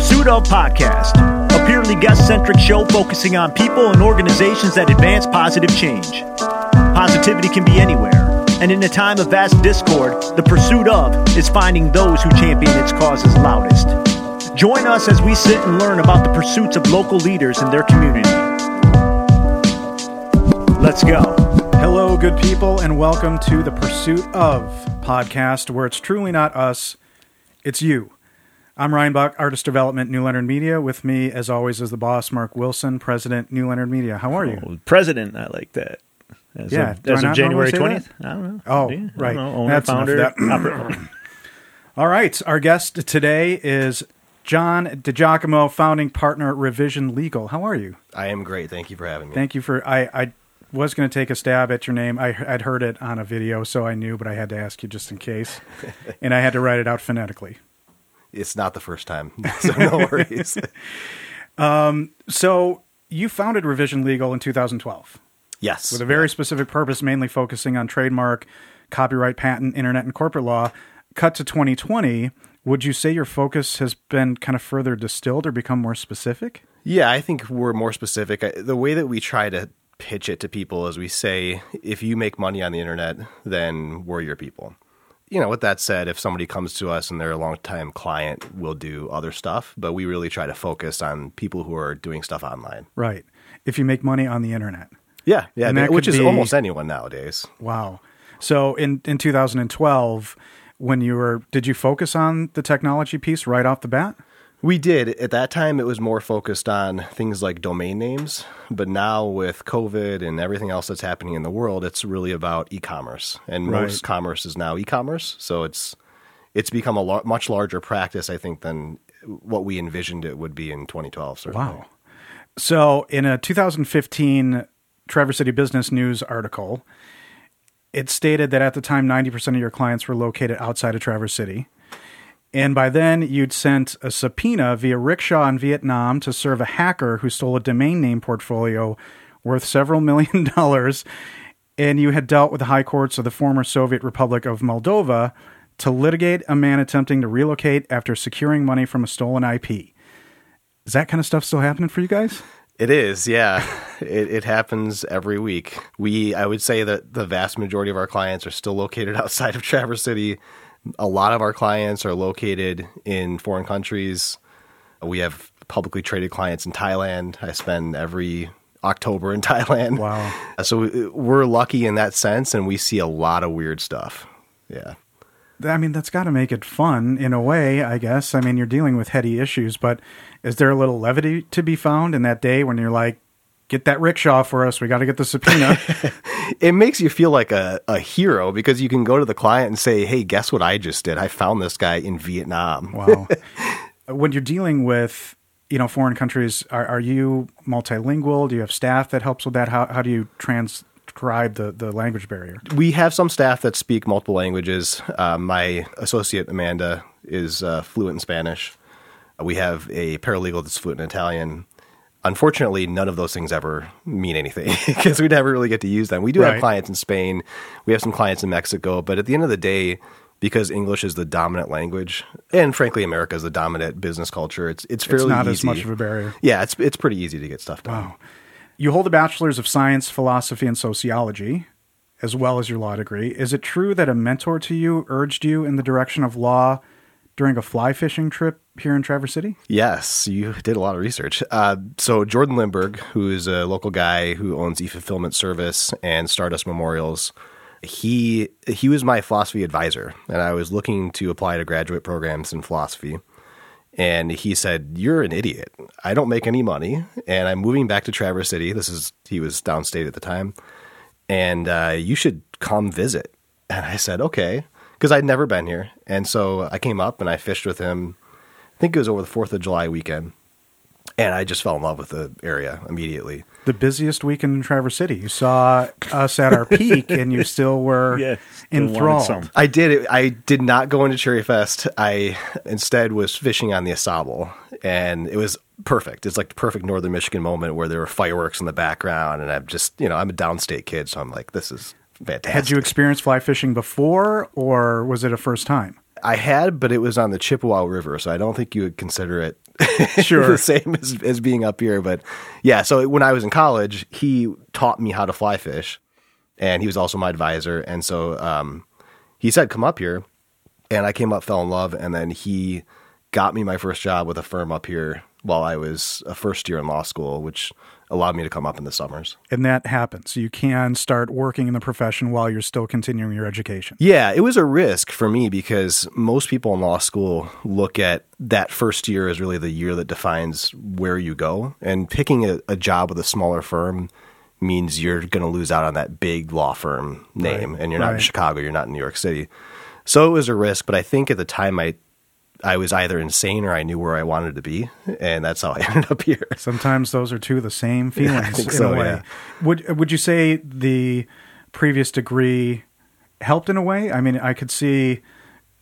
Pursuit of Podcast, a purely guest centric show focusing on people and organizations that advance positive change. Positivity can be anywhere, and in a time of vast discord, the pursuit of is finding those who champion its causes loudest. Join us as we sit and learn about the pursuits of local leaders in their community. Let's go. Hello, good people, and welcome to the Pursuit of podcast, where it's truly not us, it's you. I'm Ryan Buck, Artist Development, New Leonard Media. With me, as always, is the boss, Mark Wilson, President, New Leonard Media. How are you? Oh, president, I like that. As Yeah, of, as of January normally say 20th? I don't know. Oh, Yeah, right. know. Owner, That's enough of founder, that. All right, our guest today is John Di Giacomo, founding partner, Revision Legal. How are you? I am great. Thank you for having me. Thank you for. I, I was going to take a stab at your name. I, I'd heard it on a video, so I knew, but I had to ask you just in case. and I had to write it out phonetically. It's not the first time, so no worries. Um, so you founded Revision Legal in 2012 yes, with a very specific purpose, mainly focusing on trademark, copyright, patent, internet, and corporate law. Cut to 2020. Would you say your focus has been kind of further distilled or become more specific? yeah. I think we're more specific. The way that we try to pitch it to people is we say, if you make money on the internet, then we're your people. You know, with that said, if somebody comes to us and they're a long time client, we'll do other stuff, but we really try to focus on people who are doing stuff online. Right. If you make money on the internet. Yeah, yeah, which is be- almost anyone nowadays. Wow. So in, in 2012, when you were, did you focus on the technology piece right off the bat? We did. At that time, it was more focused on things like domain names. But now, with COVID and everything else that's happening in the world, it's really about e commerce. And Right. most commerce is now e commerce. So it's it's become a lar- much larger practice, I think, than what we envisioned it would be in 2012. Certainly. Wow. So, in a 2015 Traverse City Business News article, it stated that at the time, 90% of your clients were located outside of Traverse City. And by then, you'd sent a subpoena via rickshaw in Vietnam to serve a hacker who stole a domain name portfolio worth several million dollars. And you had dealt with the high courts of the former Soviet Republic of Moldova to litigate a man attempting to relocate after securing money from a stolen IP. Is that kind of stuff still happening for you guys? It is, yeah. It, it happens every week. We, I would say that the vast majority of our clients are still located outside of Traverse City. A lot of our clients are located in foreign countries. We have publicly traded clients in Thailand. I spend every October in Thailand. Wow. So we- we're lucky in that sense, and we see a lot of weird stuff. Yeah. I mean, that's got to make it fun in a way, I guess. I mean, you're dealing with heady issues, but is there a little levity to be found in that day when you're like, get that rickshaw for us? We got to get the subpoena. It makes you feel like a, a hero because you can go to the client and say, hey, guess what I just did? I found this guy in Vietnam. wow. when you're dealing with, you know, foreign countries, are, are you multilingual? Do you have staff that helps with that? How, how do you transcribe the, the language barrier? We have some staff that speak multiple languages. Uh, my associate Amanda is uh, fluent in Spanish. We have a paralegal that's fluent in Italian. Unfortunately, none of those things ever mean anything because we never really get to use them. We do Right. have clients in Spain. We have some clients in Mexico, but at the end of the day, because English is the dominant language, and frankly, America is the dominant business culture, it's it's fairly It's not easy. as much of a barrier. Yeah, it's it's pretty easy to get stuff done. Wow. You hold a bachelor's of science, philosophy, and sociology, as well as your law degree. Is it true that a mentor to you urged you in the direction of law during a fly fishing trip here in Traverse City? Yes, you did a lot of research. Uh, so Jordan Lindberg, who is a local guy who owns e-fulfillment Service and Stardust Memorials, he he was my philosophy advisor, and I was looking to apply to graduate programs in philosophy. And he said, "You're an idiot. I don't make any money, and I'm moving back to Traverse City. This is he was downstate at the time, and uh, you should come visit." And I said, "Okay," because I'd never been here, and so I came up and I fished with him. I think it was over the Fourth of July weekend, and I just fell in love with the area immediately. The busiest weekend in Traverse City. You saw us at our peak, and you still were Yeah, still enthralled. some. I did. I did not go into Cherry Fest. I instead was fishing on the Au Sable, and it was perfect. It's like the perfect Northern Michigan moment where there were fireworks in the background, and I'm just, you know, I'm a downstate kid, so I'm like, this is fantastic. Had you experienced fly fishing before, or was it a first time? I had, but it was on the Chippewa River, so I don't think you would consider it Sure. the same as, as being up here. But yeah, so when I was in college, he taught me how to fly fish, and he was also my advisor. And so um, he said, "Come up here," and I came up, fell in love, and then he got me my first job with a firm up here while I was a first year in law school, which allowed me to come up in the summers. And that happens. You can start working in the profession while you're still continuing your education. Yeah, it was a risk for me because most people in law school look at that first year as really the year that defines where you go. And picking a, a job with a smaller firm means you're going to lose out on that big law firm name. Right, And you're not in. Chicago, you're not in New York City. So it was a risk, but I think at the time I I was either insane or I knew where I wanted to be, and that's how I ended up here. Sometimes those are two of the same feelings think in so, a way. yeah. Would would you say the previous degree helped in a way? I mean, I could see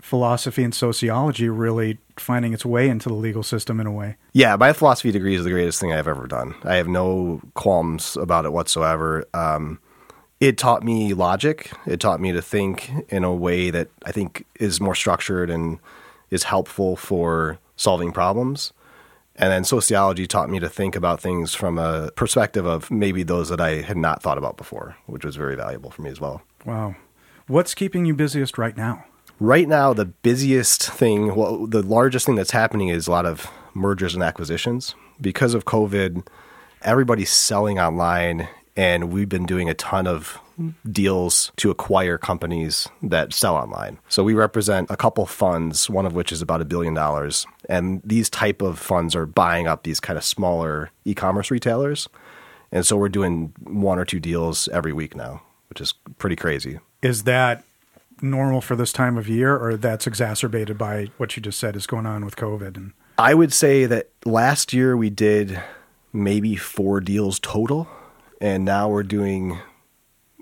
philosophy and sociology really finding its way into the legal system in a way. Yeah, my philosophy degree is the greatest thing I've ever done. I have no qualms about it whatsoever. Um, it taught me logic. It taught me to think in a way that I think is more structured and is helpful for solving problems. And then sociology taught me to think about things from a perspective of maybe those that I had not thought about before, which was very valuable for me as well. Wow. What's keeping you busiest right now? Right now, the busiest thing, well, the largest thing that's happening is a lot of mergers and acquisitions. Because of COVID, everybody's selling online, and we've been doing a ton of deals to acquire companies that sell online. So we represent a couple funds, one of which is about a billion dollars, and these type of funds are buying up these kind of smaller e-commerce retailers. And so we're doing one or two deals every week now, which is pretty crazy. Is that normal for this time of year, or that's exacerbated by what you just said is going on with COVID? And I would say that last year we did maybe four deals total, and now we're doing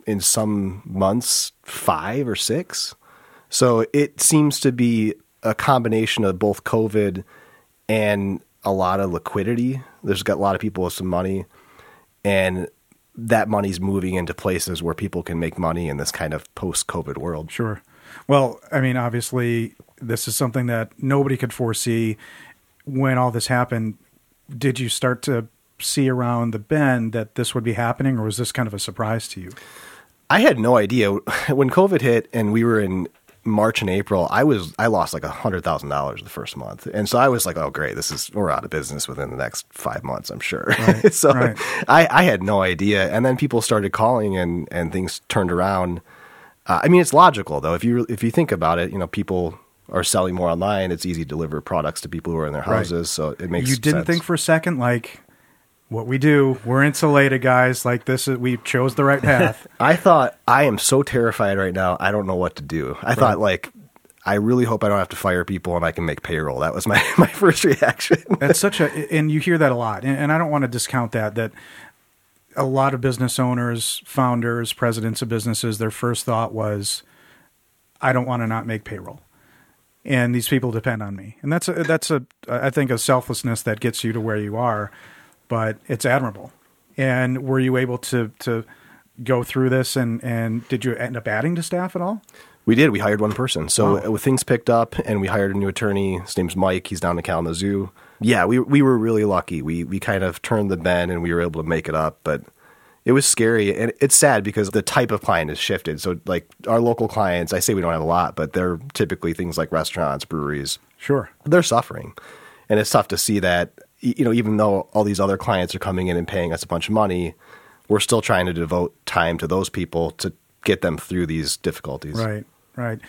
in some months five or six. So it seems to be a combination of both COVID and a lot of liquidity. There's got a lot of people with some money, and that money's moving into places where people can make money in this kind of post COVID world. Sure. Well, I mean, obviously, this is something that nobody could foresee when all this happened. Did you start to see around the bend that this would be happening, or was this kind of a surprise to you? I had no idea when COVID hit and we were in March and April. I was I lost like a hundred thousand dollars the first month, and so I was like, "Oh, great! This is we're out of business within the next five months, I'm sure." so right. I, I had no idea, and then people started calling, and and things turned around. Uh, I mean, it's logical though. If you if you think about it, you know, people are selling more online. It's easy to deliver products to people who are in their Right. houses, so it makes sense. you didn't sense. think for a second, like, what we do, we're insulated, guys. Like, this is, we chose the right path. I thought I am so terrified right now. I don't know what to do. I thought like I really hope I don't have to fire people and I can make payroll. That was my my first reaction. That's such a, and you hear that a lot. And, and I don't want to discount that, that a lot of business owners, founders, presidents of businesses, their first thought was, I don't want to not make payroll. And these people depend on me. And that's a, that's a, I think a selflessness that gets you to where you are, but it's admirable. And were you able to, to go through this and, and did you end up adding to staff at all? we did. We hired one person. So Wow. uh, things picked up and we hired a new attorney. His name's Mike. He's down in Kalamazoo. Yeah, we we were really lucky. We we kind of turned the bend and we were able to make it up, but it was scary and it's sad because the type of client has shifted. So like our local clients, I say we don't have a lot, but they're typically things like restaurants, breweries, Sure. they're suffering. And it's tough to see that, you know, even though all these other clients are coming in and paying us a bunch of money, we're still trying to devote time to those people to get them through these difficulties. Right, right.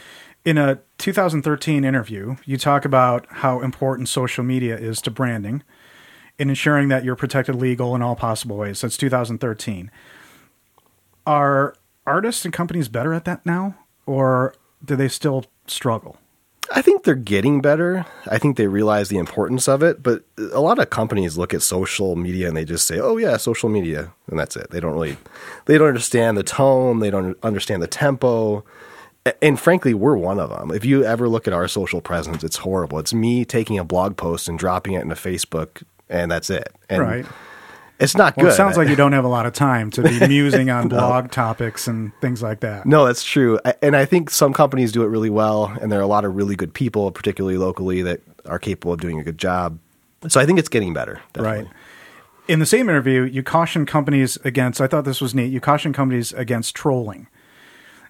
In a 2013 interview, you talk about how important social media is to branding in ensuring that you're protected legal in all possible ways. That's 2013. Are artists and companies better at that now, or do they still struggle? I think they're getting better. I think they realize the importance of it, but a lot of companies look at social media and they just say, "Oh yeah, social media." And that's it. They don't really they don't understand the tone, they don't understand the tempo. And frankly, we're one of them. If you ever look at our social presence, it's horrible. It's me taking a blog post and dropping it into Facebook and that's it. And right. It's not Well, good. it sounds like you don't have a lot of time to be musing on blog topics and things like that. No, that's true. I- And I think some companies do it really well, and there are a lot of really good people, particularly locally, that are capable of doing a good job. So I think it's getting better. Definitely. Right. In the same interview, you caution companies against, I thought this was neat, you caution companies against trolling,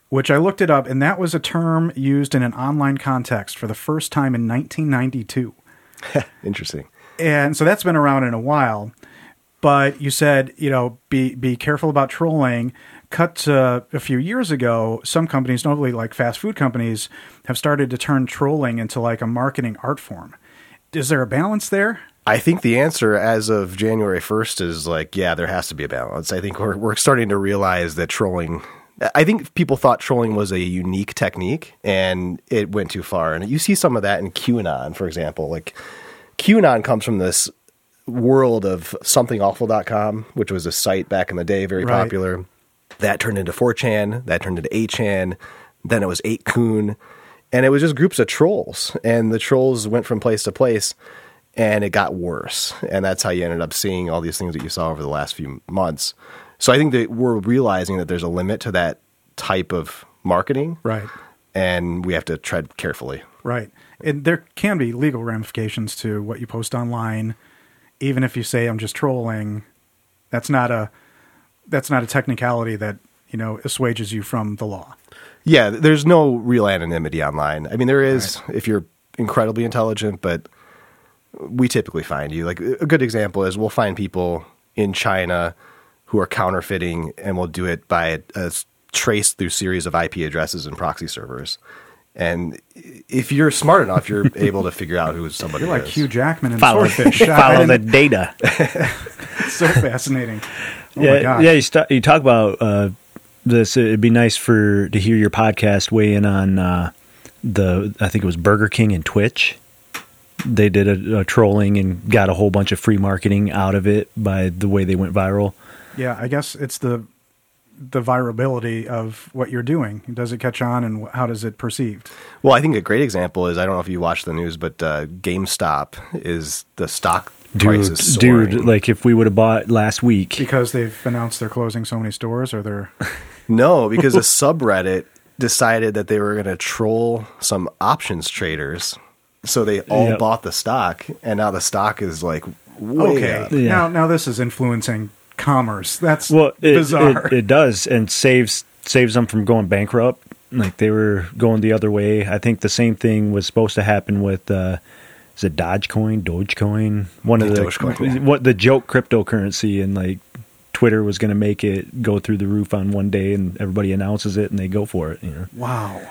which I looked it up, and that was a term used in an online context for the first time in 1992. Interesting. And so that's been around in a while. But you said, you know, be be careful about trolling. Cut a few years ago, some companies, notably like fast food companies, have started to turn trolling into like a marketing art form. Is there a balance there? I think the answer as of January 1st is like, yeah, there has to be a balance. I think we're, we're starting to realize that trolling, I think people thought trolling was a unique technique and it went too far. And you see some of that in QAnon, for example. Like, QAnon comes from this world of somethingawful.com, which was a site back in the day, very Right. popular. That turned into 4chan, that turned into 8chan, then it was 8kun. And it was just groups of trolls. And the trolls went from place to place and it got worse. And that's how you ended up seeing all these things that you saw over the last few months. So I think that we're realizing that there's a limit to that type of marketing. Right. And we have to tread carefully. Right. And there can be legal ramifications to what you post online. Even if you say I'm just trolling, that's not a that's not a technicality that, you know, assuages you from the law. Yeah, there's no real anonymity online. I mean, there is if you're incredibly intelligent, but we typically find you. Like a good example is we'll find people in China who are counterfeiting, and we'll do it by a, a trace through series of IP addresses and proxy servers. And if you're smart enough, you're able to figure out who somebody You're like is. Hugh Jackman in Follow, Swordfish. I follow the data. So fascinating. Oh yeah, gosh. yeah. You, st- you talk about uh, this. It'd be nice for to hear your podcast weigh in on uh, the. I think it was Burger King and Twitch. They did a, a trolling and got a whole bunch of free marketing out of it by the way they went viral. Yeah, I guess it's the the virability of what you're doing. Does it catch on, and how does it perceived? Well, I think a great example is I don't know if you watch the news, but uh, GameStop is the stock price Dude, is soaring. dude, like if we would have bought last week, Because they've announced they're closing so many stores, or they're No, because a subreddit decided that they were going to troll some options traders. So they all Yep. bought the stock, and now the stock is like way okay. Yeah. Now, now this is influencing commerce. That's well, it, bizarre. It, it does and saves saves them from going bankrupt. Like they were going the other way. I think the same thing was supposed to happen with uh, is it Dogecoin, Dogecoin, one of the Dogecoin, yeah. what the joke cryptocurrency, and like Twitter was going to make it go through the roof on one day, and everybody announces it and they go for it. You know, Wow.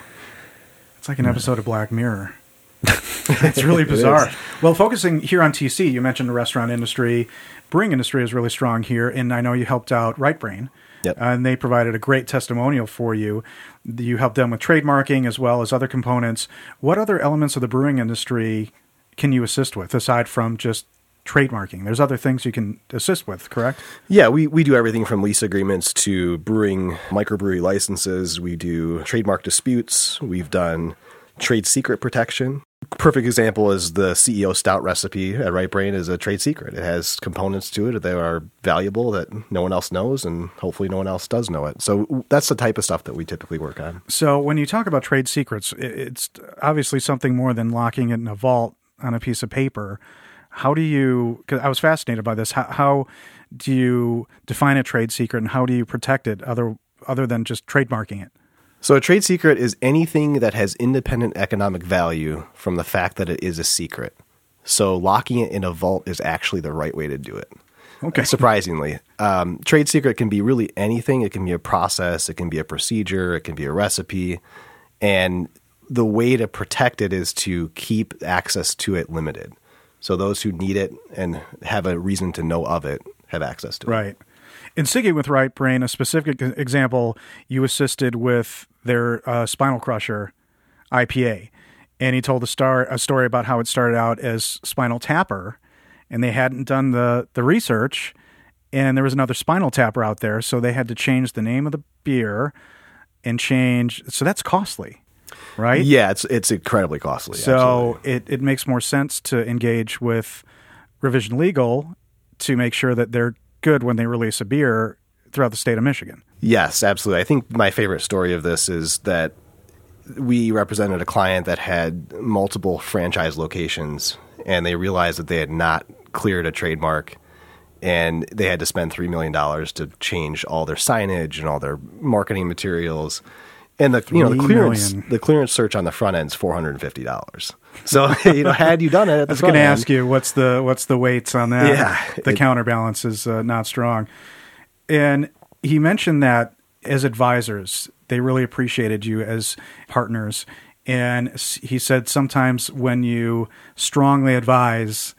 It's like an episode of Black Mirror. it's really bizarre. well, focusing here on TC, you mentioned the restaurant industry. Brewing industry is really strong here, and I know you helped out Right Brain. Yep. And they provided a great testimonial for you. You helped them with trademarking as well as other components. What other elements of the brewing industry can you assist with aside from just trademarking? There's other things you can assist with, correct? Yeah, we, we do everything from lease agreements to brewing microbrewery licenses. We do trademark disputes. We've done trade secret protection. Perfect example is the CEO stout recipe at Right Brain is a trade secret. It has components to it that are valuable that no one else knows, and hopefully no one else does know it. So that's the type of stuff that we typically work on. So when you talk about trade secrets, it's obviously something more than locking it in a vault on a piece of paper. How do you? Because I was fascinated by this. How, how do you define a trade secret, and how do you protect it other other than just trademarking it? So a trade secret is anything that has independent economic value from the fact that it is a secret. So locking it in a vault is actually the right way to do it. Okay. Surprisingly, um, trade secret can be really anything. It can be a process, it can be a procedure, it can be a recipe, and the way to protect it is to keep access to it limited. So those who need it and have a reason to know of it have access to it. Right. In Siggy with Right Brain, a specific example, you assisted with their uh, Spinal Crusher IPA, and he told a star a story about how it started out as Spinal Tapper, and they hadn't done the the research, and there was another Spinal Tapper out there, so they had to change the name of the beer, and change. So that's costly, right? Yeah, it's it's incredibly costly. So absolutely. it, it makes more sense to engage with Revision Legal to make sure that they're good when they release a beer throughout the state of Michigan. Yes, absolutely. I think my favorite story of this is that we represented a client that had multiple franchise locations and they realized that they had not cleared a trademark and they had to spend $3 million to change all their signage and all their marketing materials. And the you know the clearance million. the clearance search on the front end is four hundred and fifty dollars. So you know had you done it, at the I was going to ask you what's the what's the weights on that? Yeah, the it- counterbalance is uh, not strong. And he mentioned that as advisors, they really appreciated you as partners. And he said sometimes when you strongly advise,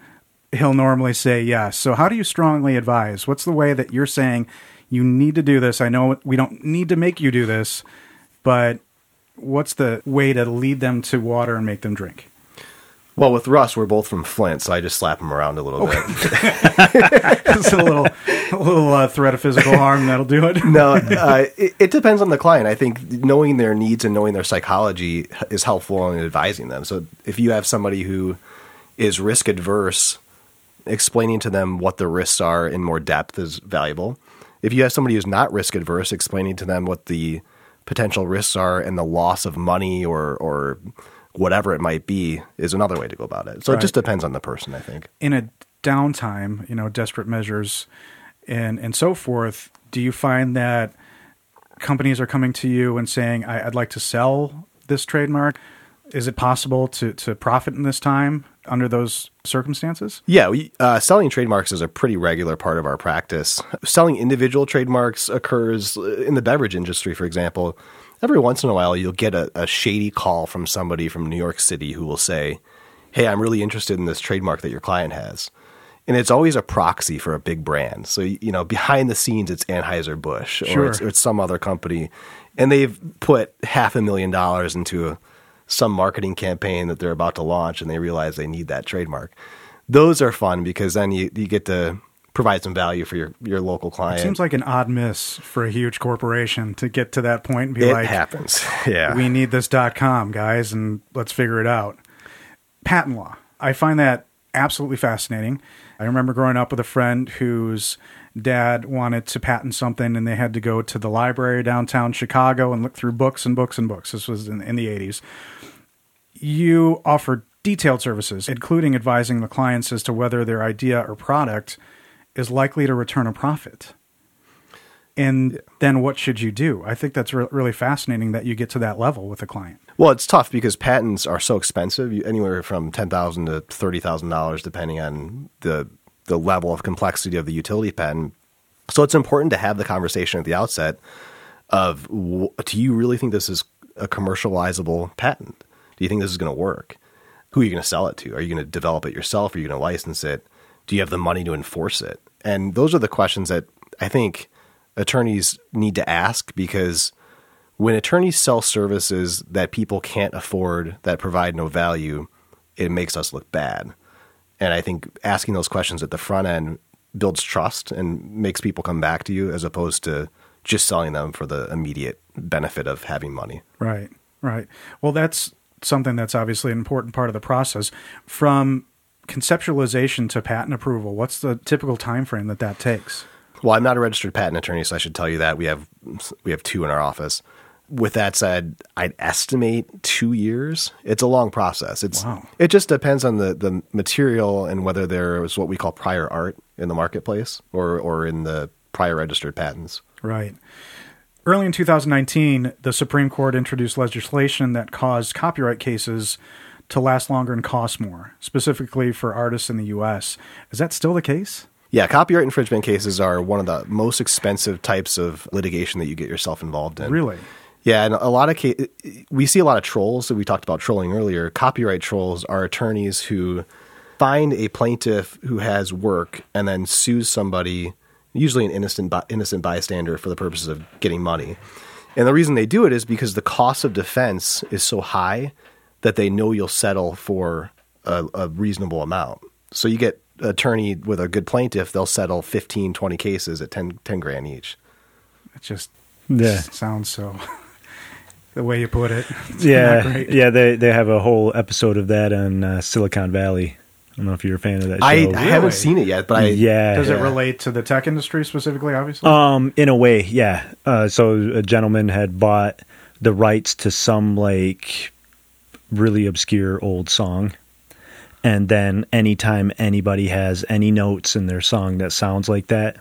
he'll normally say yes. So how do you strongly advise? What's the way that you're saying you need to do this? I know we don't need to make you do this, but what's the way to lead them to water and make them drink? Well, with Russ, we're both from Flint, so I just slap him around a little bit. It's a little, a little uh, threat of physical harm that'll do it. no, uh, it, it depends on the client. I think knowing their needs and knowing their psychology is helpful in advising them. So if you have somebody who is risk adverse, explaining to them what the risks are in more depth is valuable. If you have somebody who's not risk adverse, explaining to them what the potential risks are and the loss of money or or whatever it might be is another way to go about it. So Right. it just depends on the person, I think. in a downtime, you know, desperate measures and and so forth, do you find that companies are coming to you and saying, I, "I'd like to sell this trademark"? Is it possible to to profit in this time under those circumstances? Yeah, we, uh, selling trademarks is a pretty regular part of our practice. Selling individual trademarks occurs uh, in the beverage industry, for example. Every once in a while, you'll get a, a shady call from somebody from New York City who will say, Hey, I'm really interested in this trademark that your client has. And it's always a proxy for a big brand. So, you know, behind the scenes, it's Anheuser-Busch or, it's, or it's some other company. And they've put half a million dollars into a, some marketing campaign that they're about to launch and they realize they need that trademark. Those are fun because then you, you get to provide some value for your, your local client. It seems like an odd miss for a huge corporation to get to that point and be like, it like, happens. Yeah. we need this dot com guys and let's figure it out patent law i find that absolutely fascinating i remember growing up with a friend whose dad wanted to patent something and they had to go to the library downtown chicago and look through books and books and books. This was in, in the 80s you offer detailed services including advising the clients as to whether their idea or product is likely to return a profit and then what should you do? I think that's re- really fascinating that you get to that level with a client. Well, it's tough because patents are so expensive, you- anywhere from ten thousand to thirty thousand dollars, depending on the the level of complexity of the utility patent. So it's important to have the conversation at the outset of: Do you really think this is a commercializable patent? Do you think this is going to work? Who are you going to sell it to? Are you going to develop it yourself? Are you going to license it? Do you have the money to enforce it? And those are the questions that I think attorneys need to ask because when attorneys sell services that people can't afford that provide no value, it makes us look bad. And I think asking those questions at the front end builds trust and makes people come back to you as opposed to just selling them for the immediate benefit of having money. Right, right. Well, that's something that's obviously an important part of the process. From conceptualization to patent approval, what's the typical time frame that that takes? Well, I'm not a registered patent attorney, so I should tell you that we have we have two in our office. With that said, I'd estimate two years. It's a long process. It's Wow. it just depends on the the material and whether there is what we call prior art in the marketplace or or in the prior registered patents. Right. Early in 2019, the Supreme Court introduced legislation that caused copyright cases to last longer and cost more, specifically for artists in the U.S. Is that still the case? Yeah, copyright infringement cases are one of the most expensive types of litigation that you get yourself involved in. Really? Yeah, and a lot of ca- we see a lot of trolls. So we talked about trolling earlier. Copyright trolls are attorneys who find a plaintiff who has work and then sues somebody, usually an innocent bi- innocent bystander, for the purposes of getting money. And the reason they do it is because the cost of defense is so high that they know you'll settle for a, a reasonable amount. So you get attorney with a good plaintiff, they'll settle 15, 20 cases at 10, 10 grand each. It just Yeah. sounds so. the way you put it. It's Yeah, great. yeah. They they have a whole episode of that on uh, Silicon Valley I don't know if you're a fan of that show. I, I Really? haven't seen it yet, but I yeah. Does it relate to the tech industry specifically? Obviously. Um, in a way, yeah. Uh, so a gentleman had bought the rights to some like really obscure old song, and then anytime anybody has any notes in their song that sounds like that,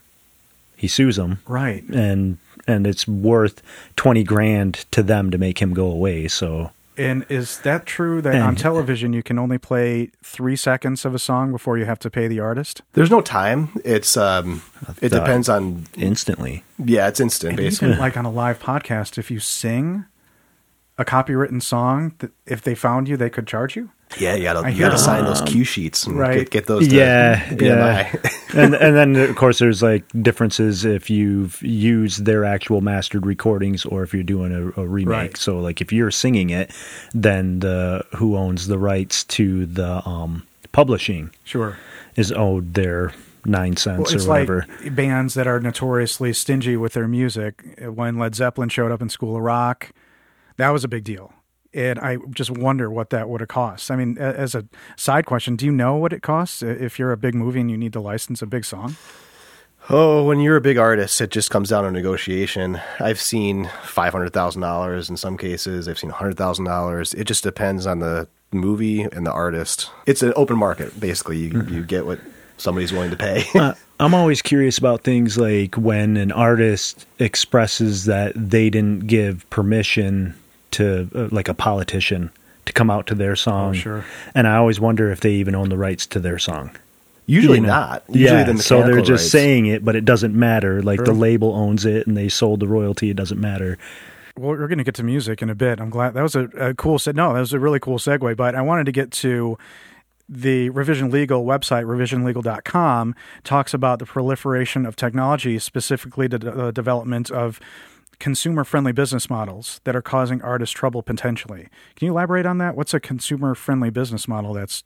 he sues them, right. and and it's worth twenty grand to them to make him go away. So And is that true that on television you can only play three seconds of a song before you have to pay the artist? there's no time. It's um, it depends on instantly, yeah, it's instant And basically. even like on a live podcast, if you sing a copywritten song, that if they found you, they could charge you. Yeah, you gotta you gotta sign those cue sheets and Right. get, get those. To yeah, BMI. yeah. and and then of course there's like differences if you've used their actual mastered recordings or if you're doing a, a remake. Right. So like if you're singing it, then the who owns the rights to the um, publishing Sure. is owed their nine cents Well, it's or whatever. like bands that are notoriously stingy with their music. When Led Zeppelin showed up in School of Rock, that was a big deal. And I just wonder what that would have cost. I mean, as a side question, do you know what it costs if you're a big movie and you need to license a big song? Oh, when you're a big artist, it just comes down to negotiation. I've seen five hundred thousand dollars in some cases. I've seen hundred thousand dollars. It just depends on the movie and the artist. It's an open market, basically. You you get what somebody's willing to pay. Uh, I'm always curious about things like when an artist expresses that they didn't give permission to, uh, like a politician, to come out to their song. Oh, sure. And I always wonder if they even own the rights to their song. Usually You know? not. Usually yeah, the so they're just rights. saying it, but it doesn't matter. Like the label owns it, and they sold the royalty. It doesn't matter. Well, we're going to get to music in a bit. I'm glad that was a, a cool set. No, that was a really cool segue. But I wanted to get to the Revision Legal website, revisionlegal.com, talks about the proliferation of technology, specifically the the development of consumer friendly business models that are causing artists trouble potentially. Can you elaborate on that? What's a consumer friendly business model that's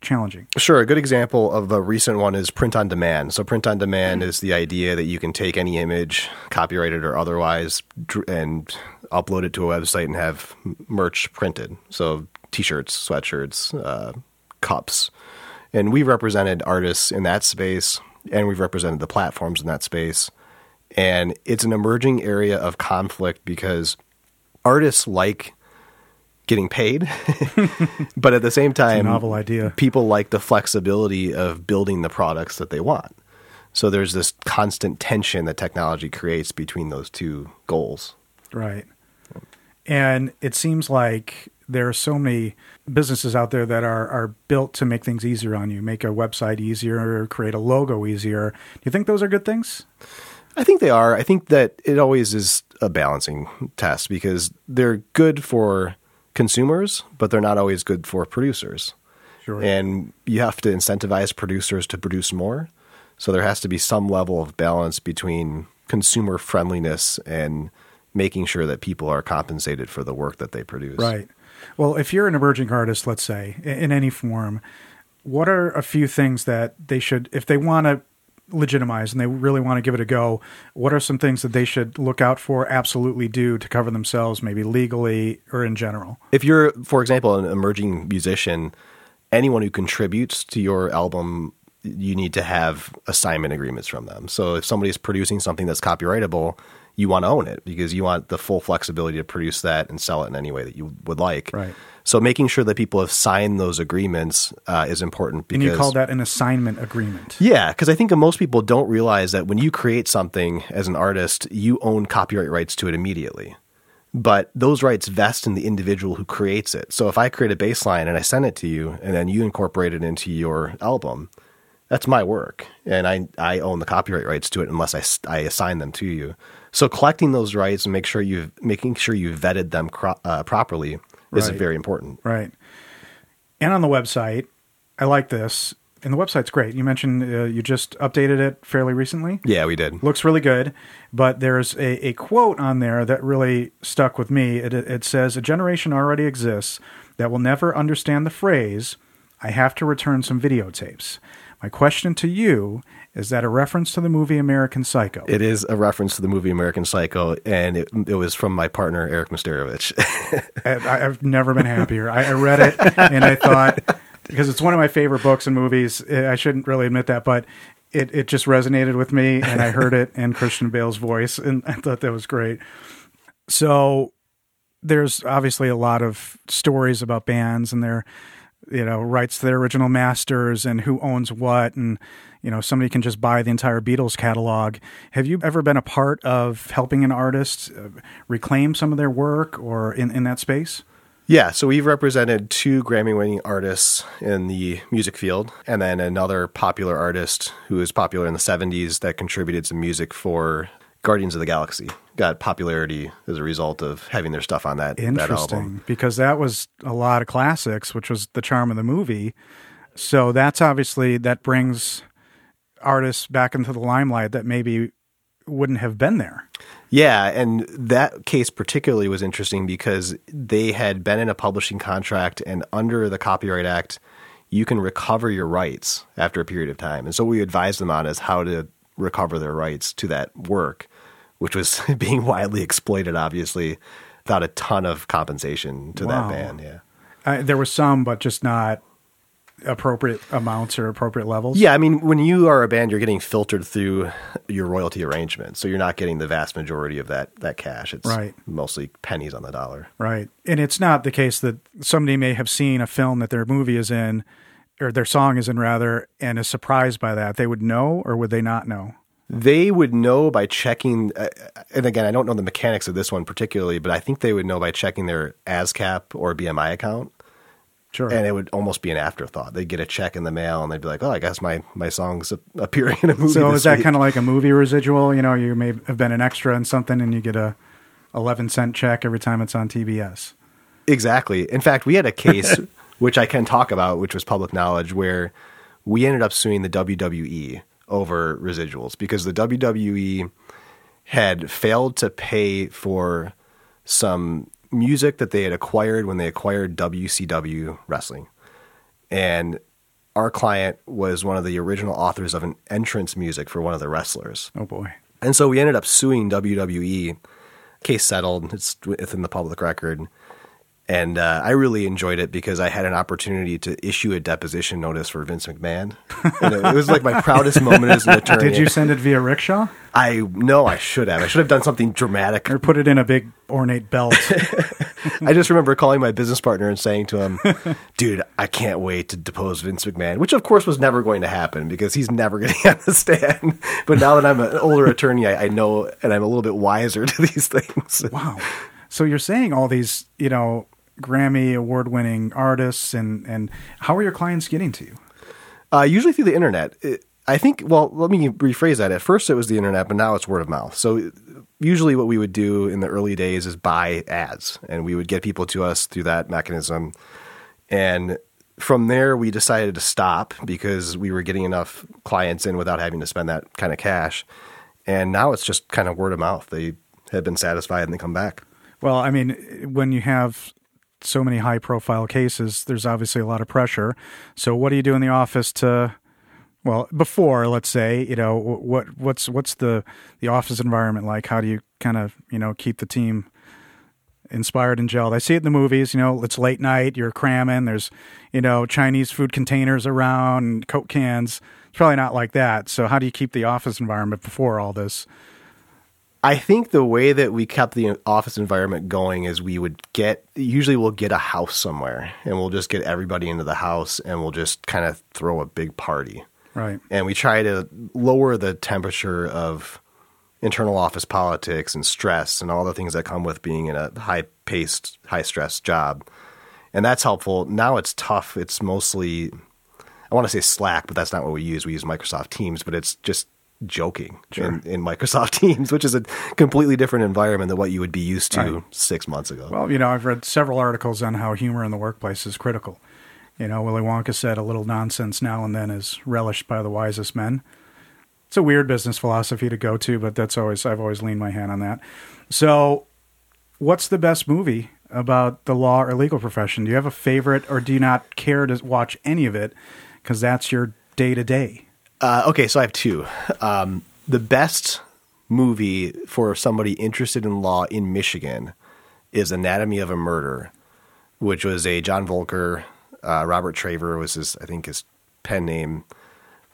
challenging? Sure. A good example of a recent one is print on demand. So, print on demand is the idea that you can take any image, copyrighted or otherwise, and upload it to a website and have merch printed. So, t shirts, sweatshirts, uh, cups. And we've represented artists in that space, and we've represented the platforms in that space. And it's an emerging area of conflict because artists like getting paid, but at the same time, novel idea. people like the flexibility of building the products that they want. So there's this constant tension that technology creates between those two goals. Right. And it seems like there are so many businesses out there that are, are built to make things easier on you, make a website easier, create a logo easier. Do you think those are good things? I think they are. I think that it always is a balancing test because they're good for consumers, but they're not always good for producers. Sure. And you have to incentivize producers to produce more. So there has to be some level of balance between consumer friendliness and making sure that people are compensated for the work that they produce. Right. Well, if you're an emerging artist, let's say, in any form, what are a few things that they should, if they want to legitimize and they really want to give it a go, what are some things that they should look out for, absolutely do to cover themselves, maybe legally or in general? If you're, for example, an emerging musician, anyone who contributes to your album, you need to have assignment agreements from them. So if somebody's producing something that's copyrightable, you want to own it because you want the full flexibility to produce that and sell it in any way that you would like. Right. So making sure that people have signed those agreements uh, is important because And you call that an assignment agreement. yeah, because I think most people don't realize that when you create something as an artist, you own copyright rights to it immediately. But those rights vest in the individual who creates it. So if I create a bass line and I send it to you and then you incorporate it into your album, that's my work. And I, I own the copyright rights to it unless I assign them to you. So collecting those rights and make sure you've, making sure you vetted them cro- uh, properly is Right. very important. Right. And on the website, I like this. And the website's great. You mentioned uh, you just updated it fairly recently. Yeah, we did. Looks really good. But there's a, a quote on there that really stuck with me. It, it says, A generation already exists that will never understand the phrase, I have to return some videotapes. My question to you is that a reference to the movie American Psycho? It is a reference to the movie American Psycho, and it, it was from my partner Eric Misterovich. I, I've never been happier. I, I read it and I thought, because it's one of my favorite books and movies. Eh, I shouldn't really admit that, but it, it just resonated with me, and I heard it in Christian Bale's voice, and I thought that was great. So there's obviously a lot of stories about bands and their you know rights to their original masters and who owns what. And you know somebody can just buy the entire beatles catalog. Have you ever been a part of helping an artist uh, reclaim some of their work or in, in that space? Yeah, so we've represented two Grammy winning artists in the music field, and then another popular artist who was popular in the 70s that contributed some music for Guardians of the Galaxy. Got popularity as a result of having their stuff on that, that interesting album. because that was a lot of classics which was the charm of the movie so that's obviously that brings artists back into the limelight that maybe wouldn't have been there Yeah, and that case particularly was interesting because they had been in a publishing contract, and under the Copyright Act, you can recover your rights after a period of time. And so what we advised them on is how to recover their rights to that work, which was being widely exploited, obviously, without a ton of compensation to Wow. that band. Yeah. uh, there were some but just not appropriate amounts or appropriate levels Yeah, I mean, when you are a band, you're getting filtered through your royalty arrangement, so you're not getting the vast majority of that that cash. It's Right. mostly pennies on the dollar. Right. And it's not the case that somebody may have seen a film that their movie is in, or their song is in, rather, and is surprised by that. They would know, or would they not know? They would know by checking, uh, and again, I don't know the mechanics of this one particularly, but I think they would know by checking their ASCAP or BMI account, Sure. and it would almost be an afterthought. They'd get a check in the mail, and they'd be like, "Oh, I guess my my song's appearing in a movie." so is that week." kind of like a movie residual? You know, you may have been an extra in something, and you get a eleven cent check every time it's on TBS. Exactly. In fact, we had a case which I can talk about, which was public knowledge, where we ended up suing the WWE over residuals because the WWE had failed to pay for some music that they had acquired when they acquired WCW wrestling. And our client was one of the original authors of an entrance music for one of the wrestlers. Oh boy. And so we ended up suing WWE. Case settled. It's within the public record. And uh, I really enjoyed it because I had an opportunity to issue a deposition notice for Vince McMahon. And it, it was like my proudest moment as an attorney. Did you send it via rickshaw I know I should have. I should have done something dramatic. or put it in a big ornate belt? I just remember calling my business partner and saying to him, "Dude, I can't wait to depose Vince McMahon," which of course was never going to happen because he's never going to get on the stand. But now that I'm an older attorney, I, I know and I'm a little bit wiser to these things. wow. So you're saying all these, you know, Grammy award winning artists, and and how are your clients getting to you? Uh, usually through the internet. It, I think. Well, let me rephrase that. At first, it was the internet, but now it's word of mouth. So usually, what we would do in the early days is buy ads, and we would get people to us through that mechanism. And from there, we decided to stop because we were getting enough clients in without having to spend that kind of cash. And now it's just kind of word of mouth. They have been satisfied and they come back. Well, I mean, when you have so many high profile cases, there's obviously a lot of pressure. So what do you do in the office to well, before, let's say, you know, what what's what's the the office environment like? How do you kind of, you know, keep the team inspired and gelled? I see it in the movies, you know, it's late night, you're cramming, there's, you know, Chinese food containers around, Coke cans. It's probably not like that. So how do you keep the office environment before all this? I think the way that we kept the office environment going is we would get usually we'll get a house somewhere and we'll just get everybody into the house and we'll just kind of throw a big party. Right. And we try to lower the temperature of internal office politics and stress and all the things that come with being in a high paced, high stress job. And that's helpful. Now it's tough. It's mostly I want to say Slack, but that's not what we use. We use Microsoft Teams, but it's just joking in, in Microsoft Teams, which is a completely different environment than what you would be used to Right. six months ago. Well, you know, I've read several articles on how humor in the workplace is critical. You know, Willy Wonka said a little nonsense now and then is relished by the wisest men. It's a weird business philosophy to go to, but that's always I've always leaned my hand on that. So, what's the best movie about the law or legal profession? Do you have a favorite, or do you not care to watch any of it because that's your day to day? Uh, okay, so I have two. Um, the best movie for somebody interested in law in Michigan is Anatomy of a Murder, which was a John Voelker uh, Robert Traver was his, I think, his pen name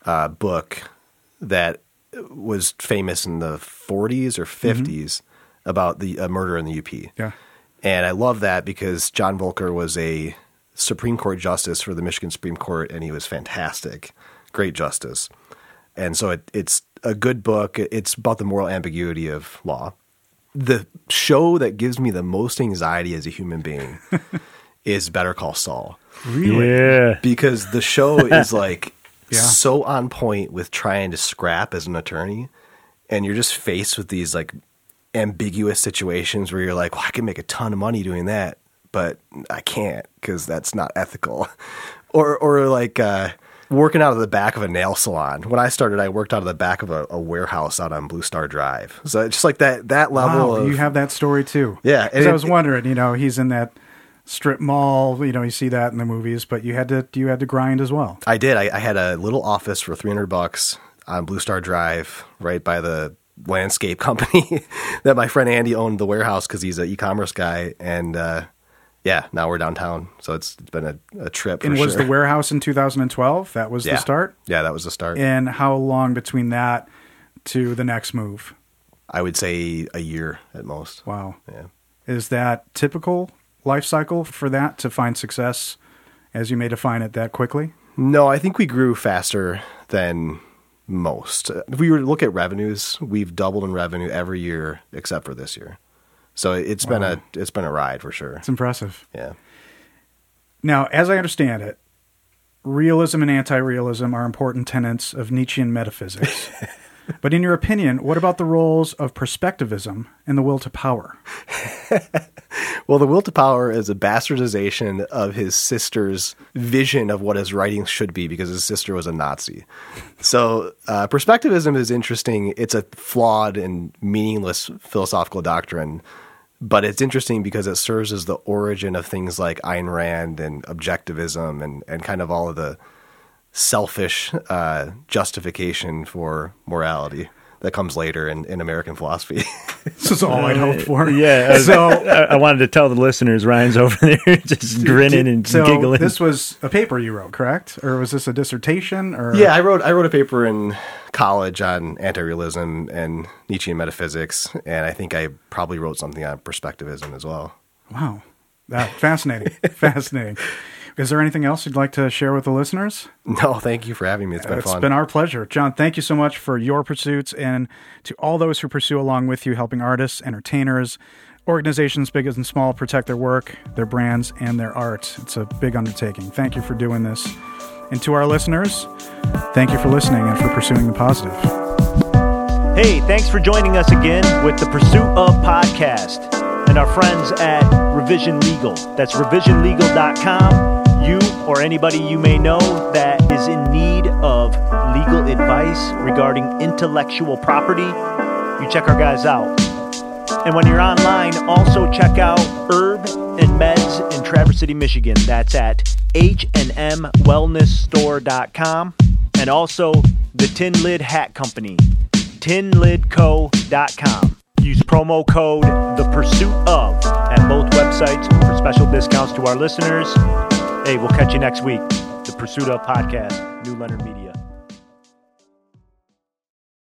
uh, book that was famous in the 40s or 50s about the uh, murder in the UP. Yeah. And I love that because John Voelker was a Supreme Court justice for the Michigan Supreme Court, and he was fantastic, great justice. And so it, it's a good book. It's about the moral ambiguity of law. The show that gives me the most anxiety as a human being is Better Call Saul Really? Yeah. because the show is like Yeah. so on point with trying to scrap as an attorney and you're just faced with these like ambiguous situations where you're like well i can make a ton of money doing that but i can't because that's not ethical or or like uh working out of the back of a nail salon when i started i worked out of the back of a, a warehouse out on blue star drive so it's just like that that level Wow, of you have that story too. Yeah, I was wondering, you know, he's in that strip mall. You know, you see that in the movies, but you had to you had to grind as well. I did. I, I had a little office for 300 bucks on Blue Star Drive, right by the landscape company that my friend Andy owned the warehouse because he's an e-commerce guy. And uh, yeah, now we're downtown, so it's, it's been a, a trip. For And was sure. the warehouse in 2012? That was yeah. the start. Yeah, that was the start. And how long between that to the next move? I would say a year at most. Wow. Yeah. Is that typical life cycle for that to find success as you may define it that quickly? No, I think we grew faster than most. If we were to look at revenues, we've doubled in revenue every year except for this year. So it's been a it's been a ride for sure. It's impressive. Yeah. Now, as I understand it, realism and anti-realism are important tenets of Nietzschean metaphysics. but in your opinion, what about the roles of perspectivism and the will to power? Well, the will to power is a bastardization of his sister's vision of what his writings should be because his sister was a Nazi. So, uh, perspectivism is interesting. It's a flawed and meaningless philosophical doctrine, but it's interesting because it serves as the origin of things like Ayn Rand and objectivism and, and kind of all of the selfish uh, justification for morality that comes later in, in American philosophy. This is all I'd hoped for. Uh, yeah. I, So, I, I wanted to tell the listeners Ryan's over there just grinning and so giggling. this was a paper you wrote, correct? Or was this a dissertation? Or Yeah, I wrote I wrote a paper in college on anti-realism and Nietzschean metaphysics, and I think I probably wrote something on perspectivism as well. Wow, that fascinating, fascinating. Is there anything else you'd like to share with the listeners? No, thank you for having me. It's been It's fun. It's been our pleasure. John, thank you so much for your pursuits and to all those who pursue along with you, helping artists, entertainers, organizations big and small protect their work, their brands, and their art. It's a big undertaking. Thank you for doing this. And to our listeners, thank you for listening and for pursuing the positive. Hey, thanks for joining us again with the Pursuit of Podcast and our friends at Revision Legal. That's revisionlegal.com. Or anybody you may know that is in need of legal advice regarding intellectual property, you check our guys out. And when you're online, also check out Herb and Meds in Traverse City, Michigan. That's at hnmwellnessstore.com. And also the Tin Lid Hat Company, tinlidco.com. Use promo code The Pursuit of at both websites for special discounts to our listeners. Hey, we'll catch you next week. The Pursuit of Podcast, New Leonard Media.